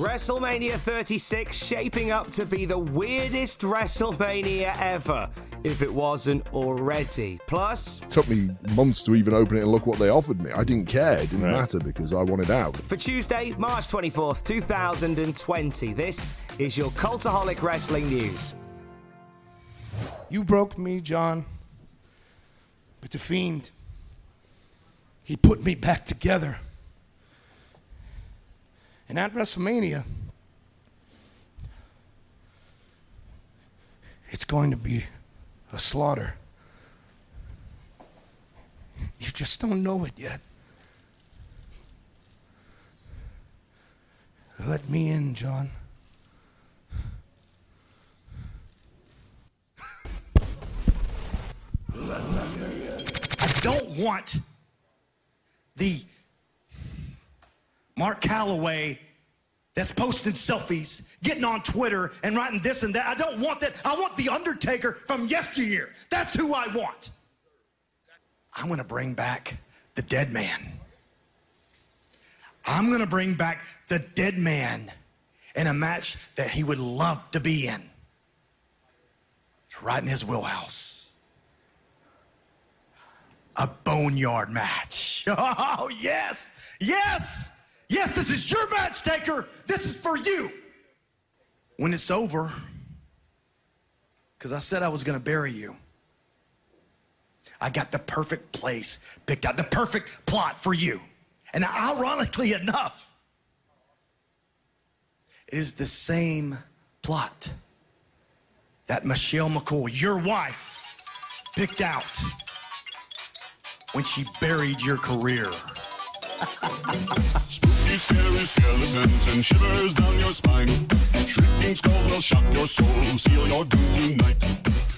WrestleMania 36 shaping up to be the weirdest WrestleMania ever, if it wasn't already. Plus, took me months to even open it and look what they offered me. I didn't care. It didn't matter because I wanted out. for Tuesday, March 24th, 2020, this is your Cultaholic Wrestling News. You broke me, John. But the fiend, he put me back together. And at WrestleMania, it's going to be a slaughter. You just don't know it yet. Let me in, John. I don't want the Mark Calaway that's posting selfies, getting on Twitter and writing this and that. I don't want that. I want the Undertaker from yesteryear. That's who I want. I want to bring back the dead man. I'm going to bring back the dead man in a match that he would love to be in. Right in his wheelhouse a boneyard match. Oh, yes, yes, yes, this is your match, Taker. This is for you. When it's over, because I said I was going to bury you, I got the perfect place picked out, the perfect plot for you. And ironically enough, it is the same plot that Michelle McCool, your wife, picked out when she buried your career. Spooky, scary skeletons and shivers down your spine. Shrieking skulls will shock your soul, seal your doom tonight.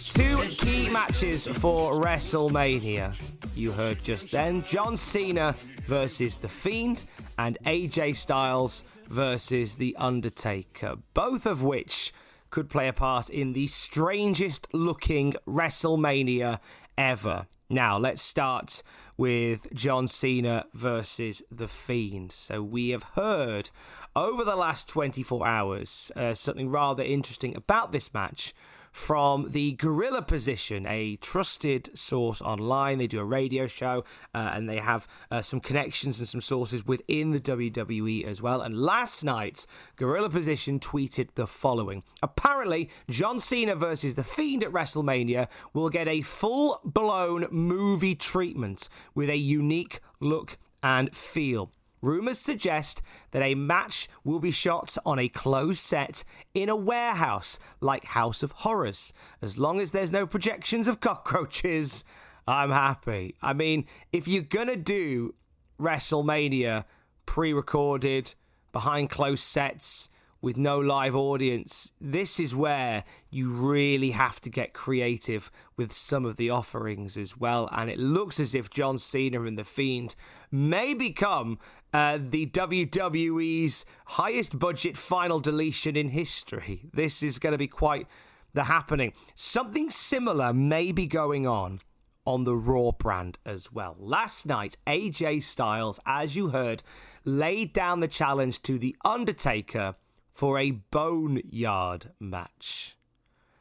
Two key matches for WrestleMania. You heard just then John Cena versus The Fiend and AJ Styles versus The Undertaker, both of which could play a part in the strangest looking WrestleMania ever. Now, let's start with John Cena versus The Fiend. So, we have heard over the last 24 hours uh, something rather interesting about this match from the Gorilla Position, a trusted source online. They do a radio show uh, and they have uh, some connections and some sources within the WWE as well. And last night, Gorilla Position tweeted the following Apparently, John Cena versus The Fiend at WrestleMania will get a full blown movie treatment with a unique look and feel. Rumours suggest that a match will be shot on a closed set in a warehouse like House of Horrors. As long as there's no projections of cockroaches, I'm happy. I mean, if you're gonna do WrestleMania pre recorded, behind closed sets, with no live audience, this is where you really have to get creative with some of the offerings as well. And it looks as if John Cena and The Fiend may become uh, the WWE's highest budget final deletion in history. This is going to be quite the happening. Something similar may be going on on the Raw brand as well. Last night, AJ Styles, as you heard, laid down the challenge to The Undertaker for a boneyard match.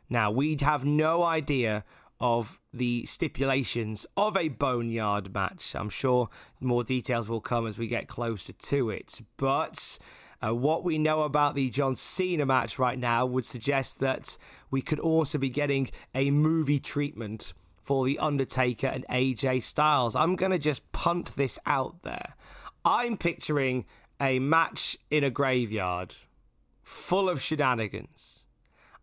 Now, we'd have no idea of the stipulations of a boneyard match. I'm sure more details will come as we get closer to it. But uh, what we know about the John Cena match right now would suggest that we could also be getting a movie treatment for The Undertaker and AJ Styles. I'm going to just punt this out there. I'm picturing a match in a graveyard full of shenanigans.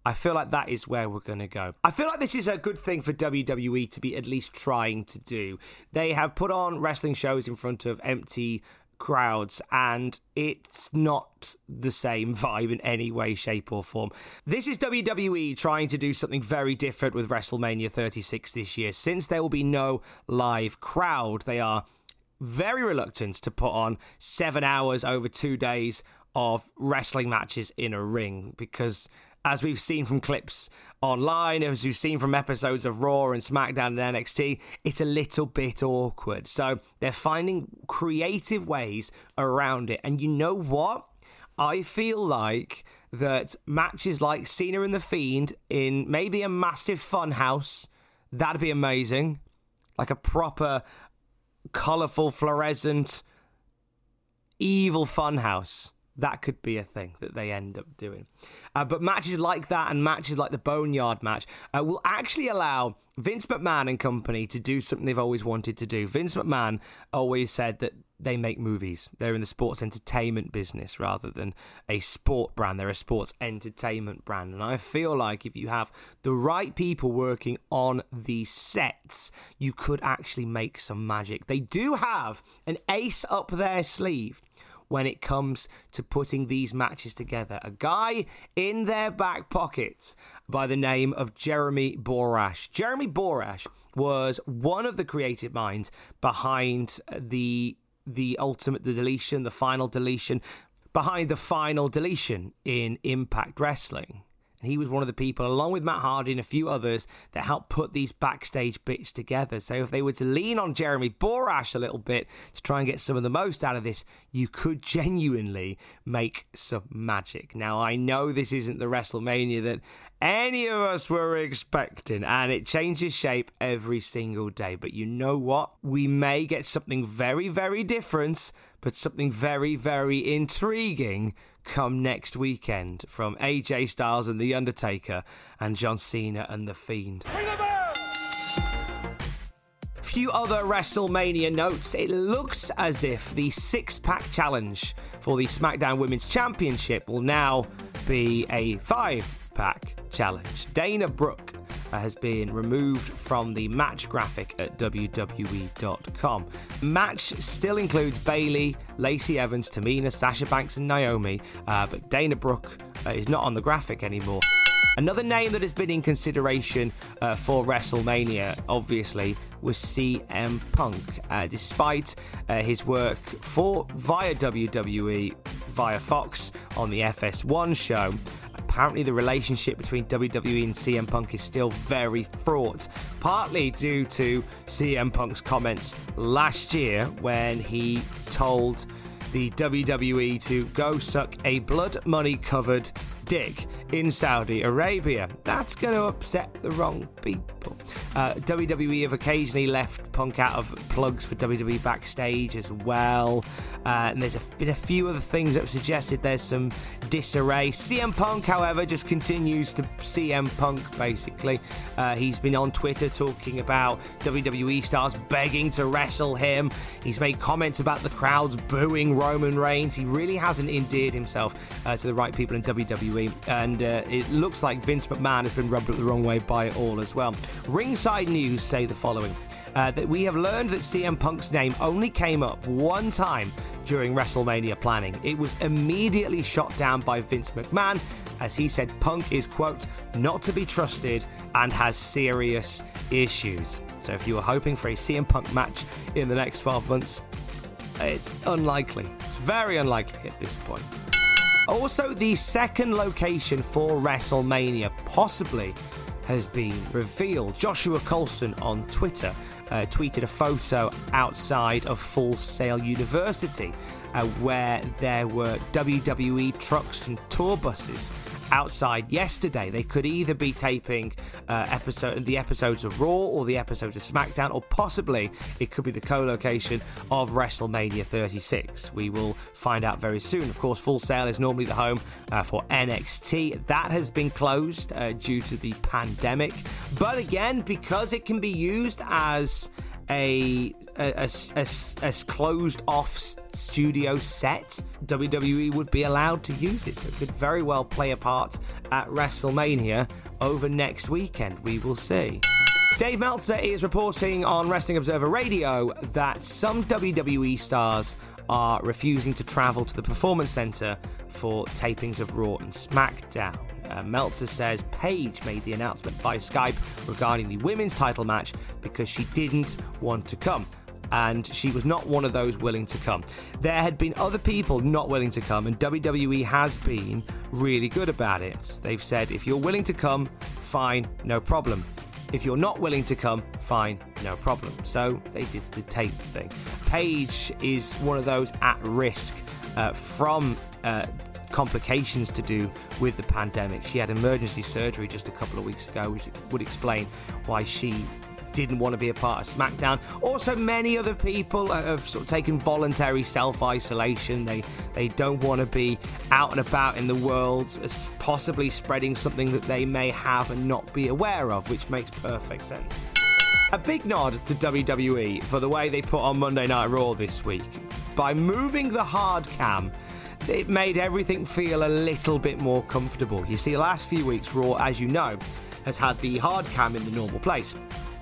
I feel like that is where we're going to go. I feel like this is a good thing for WWE to be at least trying to do. They have put on wrestling shows in front of empty crowds and it's not the same vibe in any way shape or form. This is WWE trying to do something very different with WrestleMania 36 this year since there will be no live crowd. They are very reluctant to put on 7 hours over 2 days of wrestling matches in a ring because as we've seen from clips online, as we've seen from episodes of Raw and SmackDown and NXT, it's a little bit awkward. So they're finding creative ways around it. And you know what? I feel like that matches like Cena and The Fiend in maybe a massive fun house, that'd be amazing. Like a proper, colourful, fluorescent, evil fun house that could be a thing that they end up doing. Uh, but matches like that and matches like the Boneyard match uh, will actually allow Vince McMahon and company to do something they've always wanted to do. Vince McMahon always said that they make movies. They're in the sports entertainment business rather than a sport brand. They're a sports entertainment brand. And I feel like if you have the right people working on the sets, you could actually make some magic. They do have an ace up their sleeve when it comes to putting these matches together. A guy in their back pocket by the name of Jeremy Borash. Jeremy Borash was one of the creative minds behind uh, the the ultimate the deletion, the final deletion, behind the final deletion in Impact Wrestling. And he was one of the people, along with Matt Hardy and a few others, that helped put these backstage bits together. So if they were to lean on Jeremy Borash a little bit to try and get some of the most out of this, you could genuinely make some magic. Now, I know this isn't the WrestleMania that any of us were expecting, and it changes shape every single day. But you know what? We may get something very, very different, but something very, very intriguing come next weekend from AJ Styles and The Undertaker and John Cena and The Fiend. Few other WrestleMania notes. It looks as if the six pack challenge for the SmackDown Women's Championship will now be a five pack challenge. Dana Brooke has been removed from the match graphic at WWE.com. Match still includes Bayley, Lacey Evans, Tamina, Sasha Banks, and Naomi, uh, but Dana Brooke uh, is not on the graphic anymore. Another name that has been in consideration uh, for WrestleMania, obviously, was CM Punk. Uh, despite uh, his work for via WWE, via Fox on the FS1 show, apparently the relationship between WWE and CM Punk is still very fraught, partly due to CM Punk's comments last year when he told the WWE to go suck a blood money covered dick in Saudi Arabia. That's going to upset the wrong people. Uh, WWE have occasionally left Punk out of plugs for WWE backstage as well. Uh, and there's a, been a few other things that have suggested there's some disarray. CM Punk, however, just continues to CM Punk basically. Uh, he's been on Twitter talking about WWE stars begging to wrestle him. He's made comments about the crowds booing Roman Reigns. He really hasn't endeared himself uh, to the right people in WWE. And uh, it looks like Vince McMahon has been rubbed up the wrong way by it all as well. Ringside News say the following. Uh, that we have learned that CM Punk's name only came up one time during WrestleMania planning. It was immediately shot down by Vince McMahon as he said Punk is, quote, not to be trusted and has serious issues. So if you were hoping for a CM Punk match in the next 12 months, it's unlikely. It's very unlikely at this point. Also, the second location for WrestleMania possibly has been revealed. Joshua Colson on Twitter uh, tweeted a photo outside of Full Sail University uh, where there were WWE trucks and tour buses outside yesterday. They could either be taping uh, episode the episodes of Raw or the episodes of SmackDown, or possibly it could be the co-location of WrestleMania 36. We will find out very soon. Of course, Full Sail is normally the home uh, for NXT. That has been closed uh, due to the pandemic, but again, because it can be used as a a, a, a, a closed off studio set, WWE would be allowed to use it. So it could very well play a part at WrestleMania over next weekend. We will see. Dave Meltzer is reporting on Wrestling Observer Radio that some WWE stars are refusing to travel to the Performance Center for tapings of Raw and SmackDown. Uh, Meltzer says Paige made the announcement by Skype regarding the women's title match because she didn't want to come. And she was not one of those willing to come. There had been other people not willing to come, and WWE has been really good about it. They've said, if you're willing to come, fine, no problem. If you're not willing to come, fine, no problem. So they did the tape thing. Paige is one of those at risk uh, from uh, complications to do with the pandemic. She had emergency surgery just a couple of weeks ago, which would explain why she didn't want to be a part of SmackDown. Also, many other people have sort of taken voluntary self isolation. They they don't want to be out and about in the world, as possibly spreading something that they may have and not be aware of, which makes perfect sense. A big nod to WWE for the way they put on Monday Night Raw this week. By moving the hard cam it made everything feel a little bit more comfortable. You see, the last few weeks, Raw, as you know, has had the hard cam in the normal place.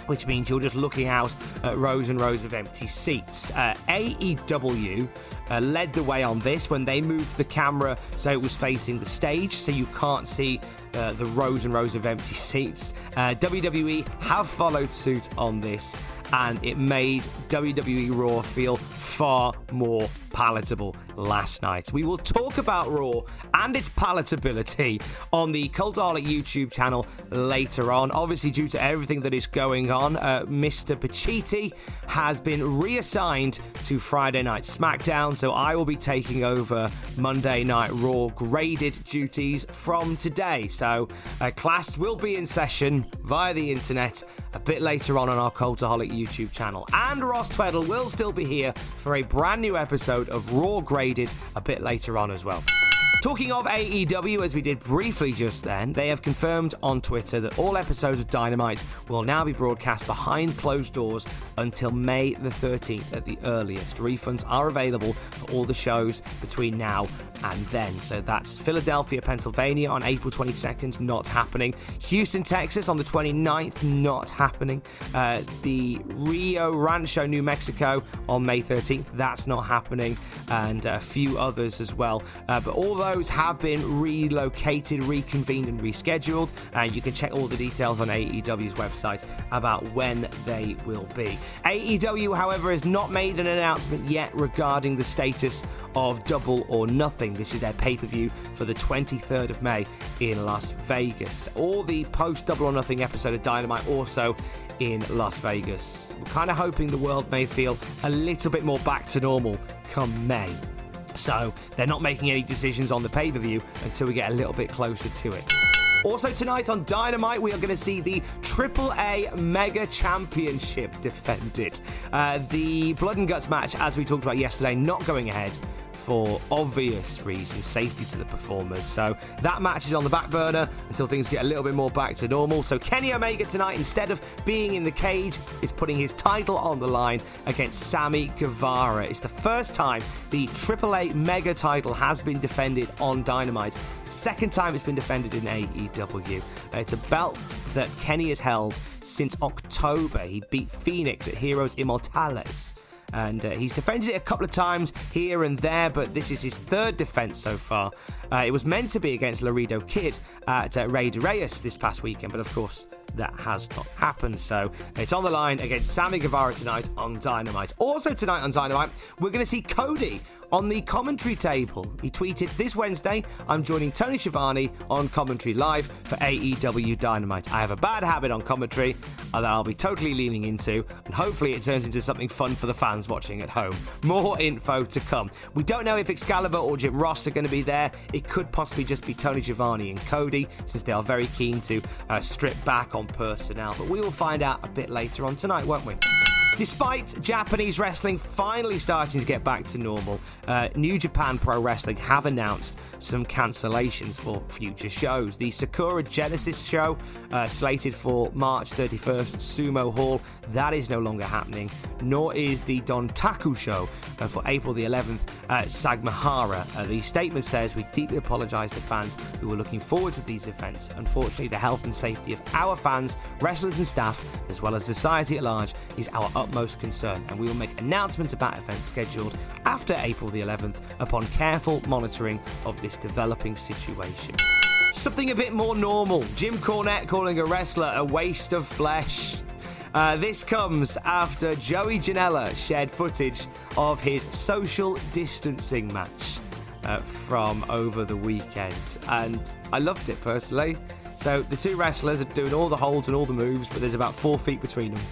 Which means you're just looking out at rows and rows of empty seats. Uh, AEW uh, led the way on this when they moved the camera so it was facing the stage, so you can't see uh, the rows and rows of empty seats. Uh, WWE have followed suit on this, and it made WWE Raw feel far more palatable last night. We will talk about Raw and its palatability on the Cultaholic YouTube channel later on. Obviously, due to everything that is going on, uh, Mr. Pachiti has been reassigned to Friday Night SmackDown, so I will be taking over Monday Night Raw graded duties from today. So, uh, class will be in session via the internet a bit later on on our Cultaholic YouTube channel. And Ross Tweddle will still be here for a brand new episode of Raw Graded a bit later on as well. Talking of AEW, as we did briefly just then, they have confirmed on Twitter that all episodes of Dynamite will now be broadcast behind closed doors until May the 13th at the earliest. Refunds are available for all the shows between now and then. So that's Philadelphia, Pennsylvania on April 22nd, not happening. Houston, Texas on the 29th, not happening. Uh, the Rio Rancho, New Mexico on May 13th, that's not happening. And a few others as well. Uh, but all those have been relocated, reconvened, and rescheduled. And you can check all the details on AEW's website about when they will be. AEW, however, has not made an announcement yet regarding the status of Double or Nothing. This is their pay per view for the 23rd of May in Las Vegas. Or the post Double or Nothing episode of Dynamite also in Las Vegas. We're kind of hoping the world may feel a little bit more back to normal come May. So they're not making any decisions on the pay per view until we get a little bit closer to it. Also, tonight on Dynamite, we are going to see the AAA Mega Championship defended. Uh, the Blood and Guts match, as we talked about yesterday, not going ahead for obvious reasons, safety to the performers. So that match is on the back burner until things get a little bit more back to normal. So Kenny Omega tonight, instead of being in the cage, is putting his title on the line against Sammy Guevara. It's the first time the AAA Mega title has been defended on Dynamite. Second time it's been defended in AEW. Uh, it's a belt that Kenny has held since October. He beat Fénix at Heroes Inmortales and uh, he's defended it a couple of times here and there, but this is his third defense so far. Uh, it was meant to be against Laredo Kid at uh, Reyes this past weekend, but of course that has not happened. So it's on the line against Sammy Guevara tonight on Dynamite. Also tonight on Dynamite, we're going to see Cody on the commentary table. He tweeted, This Wednesday, I'm joining Tony Schiavone on commentary live for AEW Dynamite. I have a bad habit on commentary that I'll be totally leaning into, and hopefully it turns into something fun for the fans watching at home. More info to come. We don't know if Excalibur or Jim Ross are going to be there. It could possibly just be Tony Schiavone and Cody, since they are very keen to uh, strip back on personnel. But we will find out a bit later on tonight, won't we? Despite Japanese wrestling finally starting to get back to normal, uh, New Japan Pro Wrestling have announced some cancellations for future shows. The Sakura Genesis show, uh, slated for March 31st, Sumo Hall, that is no longer happening, nor is the Dontaku show uh, for April the 11th at Sagamihara. Uh, the statement says, We deeply apologise to fans who were looking forward to these events. Unfortunately, the health and safety of our fans, wrestlers, and staff, as well as society at large, is our utmost concern, and we will make announcements about events scheduled after April the 11th upon careful monitoring of this developing situation. Something a bit more normal Jim Cornette calling a wrestler a waste of flesh. Uh, this comes after Joey Janela shared footage of his social distancing match uh, from over the weekend, and I loved it personally. So the two wrestlers are doing all the holds and all the moves, but there's about four feet between them.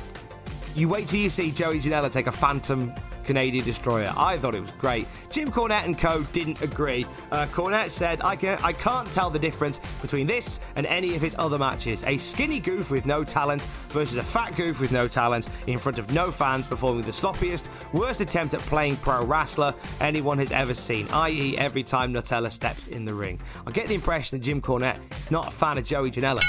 You wait till you see Joey Janela take a phantom Canadian destroyer. I thought it was great. Jim Cornette and co didn't agree. Uh, Cornette said, I, can, I can't tell the difference between this and any of his other matches. A skinny goof with no talent versus a fat goof with no talent in front of no fans performing the sloppiest, worst attempt at playing pro wrestler anyone has ever seen, i.e., every time Janela steps in the ring. I get the impression that Jim Cornette is not a fan of Joey Janela.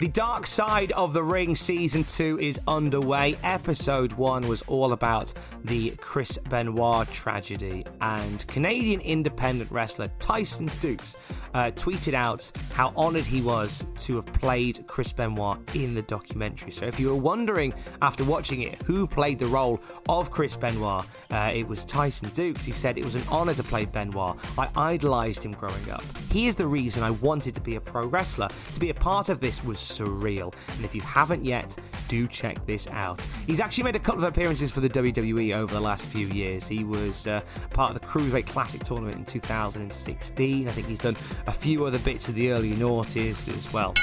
The Dark Side of the Ring season two is underway. Episode one was all about the Chris Benoit tragedy, and Canadian independent wrestler Tyson Dux uh, tweeted out how honoured he was to have played Chris Benoit in the documentary. So, if you were wondering after watching it who played the role of Chris Benoit, uh, it was Tyson Dux. He said it was an honour to play Benoit. I idolised him growing up. He is the reason I wanted to be a pro wrestler. To be a part of this was surreal. And if you haven't yet, do check this out. He's actually made a couple of appearances for the WWE over the last few years. He was uh, part of the Cruiserweight Classic tournament in 2016. I think he's done a few other bits of the early noughties as well.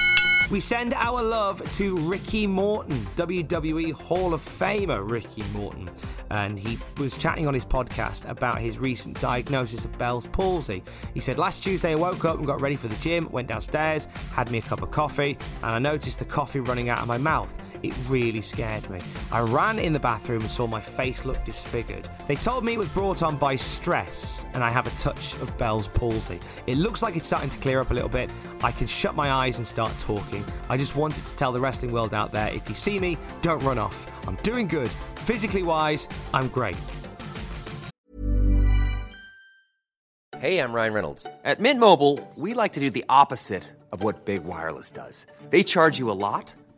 We send our love to Ricky Morton, WWE Hall of Famer Ricky Morton. And he was chatting on his podcast about his recent diagnosis of Bell's palsy. He said, Last Tuesday I woke up and got ready for the gym, went downstairs, had me a cup of coffee, and I noticed the coffee running out of my mouth. It really scared me. I ran in the bathroom and saw my face look disfigured. They told me it was brought on by stress and I have a touch of Bell's palsy. It looks like it's starting to clear up a little bit. I can shut my eyes and start talking. I just wanted to tell the wrestling world out there if you see me, don't run off. I'm doing good. Physically wise, I'm great. Hey, I'm Ryan Reynolds. At Mint Mobile, we like to do the opposite of what Big Wireless does. They charge you a lot,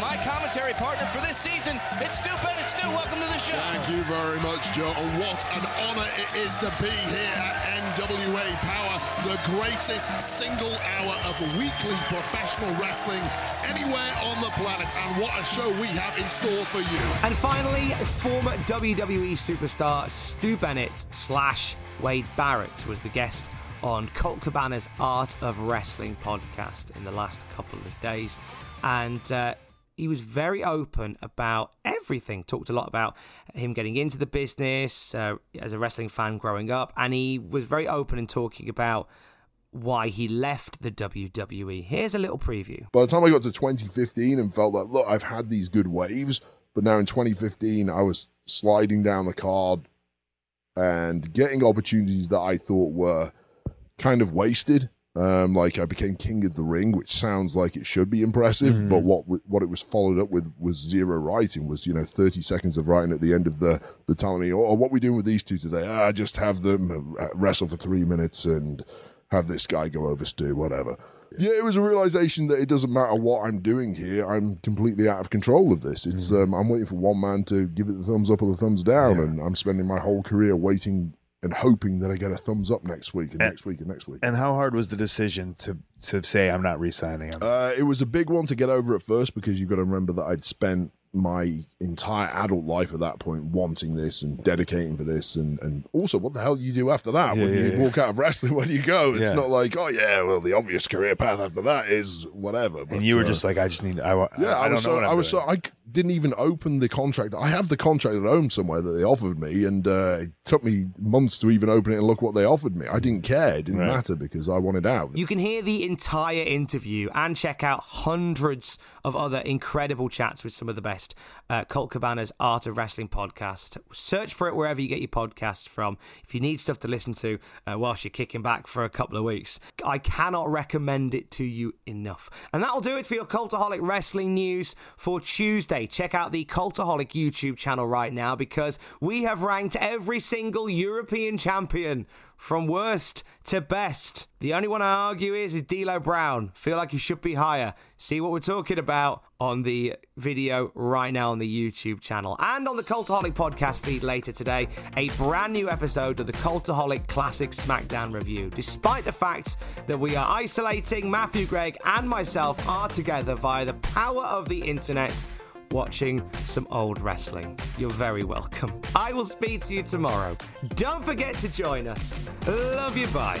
My commentary partner for this season. It's Stu Bennett. Stu, welcome to the show. Thank you very much, Joe. And what an honour it is to be here at NWA Power, the greatest single hour of weekly professional wrestling anywhere on the planet. And what a show we have in store for you. And finally, former WWE superstar Stu Bennett slash Wade Barrett was the guest on Colt Cabana's Art of Wrestling podcast in the last couple of days. And uh, he was very open about everything. Talked a lot about him getting into the business uh, as a wrestling fan growing up, and he was very open in talking about why he left the WWE. Here's a little preview. By the time I got to 2015 and felt like, look, I've had these good waves, but now in 2015, I was sliding down the card and getting opportunities that I thought were kind of wasted. Um, like I became king of the ring, which sounds like it should be impressive, Mhm. but what what it was followed up with was zero writing. Was you know thirty seconds of writing at the end of the the telling me, oh, what we doing with these two today? Ah, just have them uh, wrestle for three minutes and have this guy go over Stu, whatever. Yeah, it was a realization that it doesn't matter what I'm doing here. I'm completely out of control of this. It's um, I'm waiting for one man to give it the thumbs up or the thumbs down, and I'm spending my whole career waiting and hoping that I get a thumbs up next week and, next week and next week. And how hard was the decision to to say I'm not re-signing him? Uh, it was a big one to get over at first because you've got to remember that I'd spent my entire adult life at that point wanting this and dedicating for this and, and also what the hell do you do after that Yeah, when yeah, you yeah. walk out of wrestling where do you go it's not like oh yeah well the obvious career path after that is whatever and you were uh, just like, I just need. I, yeah, I, I, was so I'm was doing. so I didn't even open the contract. I have the contract at home somewhere that they offered me, and uh, it took me months to even open it and look what they offered me. I didn't care; it didn't Right. matter because I wanted out. You can hear the entire interview and check out hundreds of other incredible chats with some of the best. Uh, Colt Cabana's Art of Wrestling podcast. Search for it wherever you get your podcasts from. If you need stuff to listen to uh, whilst you're kicking back for a couple of weeks, I cannot recommend it to you enough. And that'll do it for your Cultaholic Wrestling news for Tuesday. Check out the Cultaholic YouTube channel right now because we have ranked every single European champion from worst to best. The only one I argue is, is D'Lo Brown. Feel like he should be higher. See what we're talking about on the video right now on the YouTube channel and on the Cultaholic podcast feed later today. A brand new episode of the Cultaholic Classic SmackDown review. Despite the fact that we are isolating, Matthew Gregg and myself are together via the power of the internet watching some old wrestling. You're very welcome. I will speak to you tomorrow. Don't forget to join us. Love you. Bye.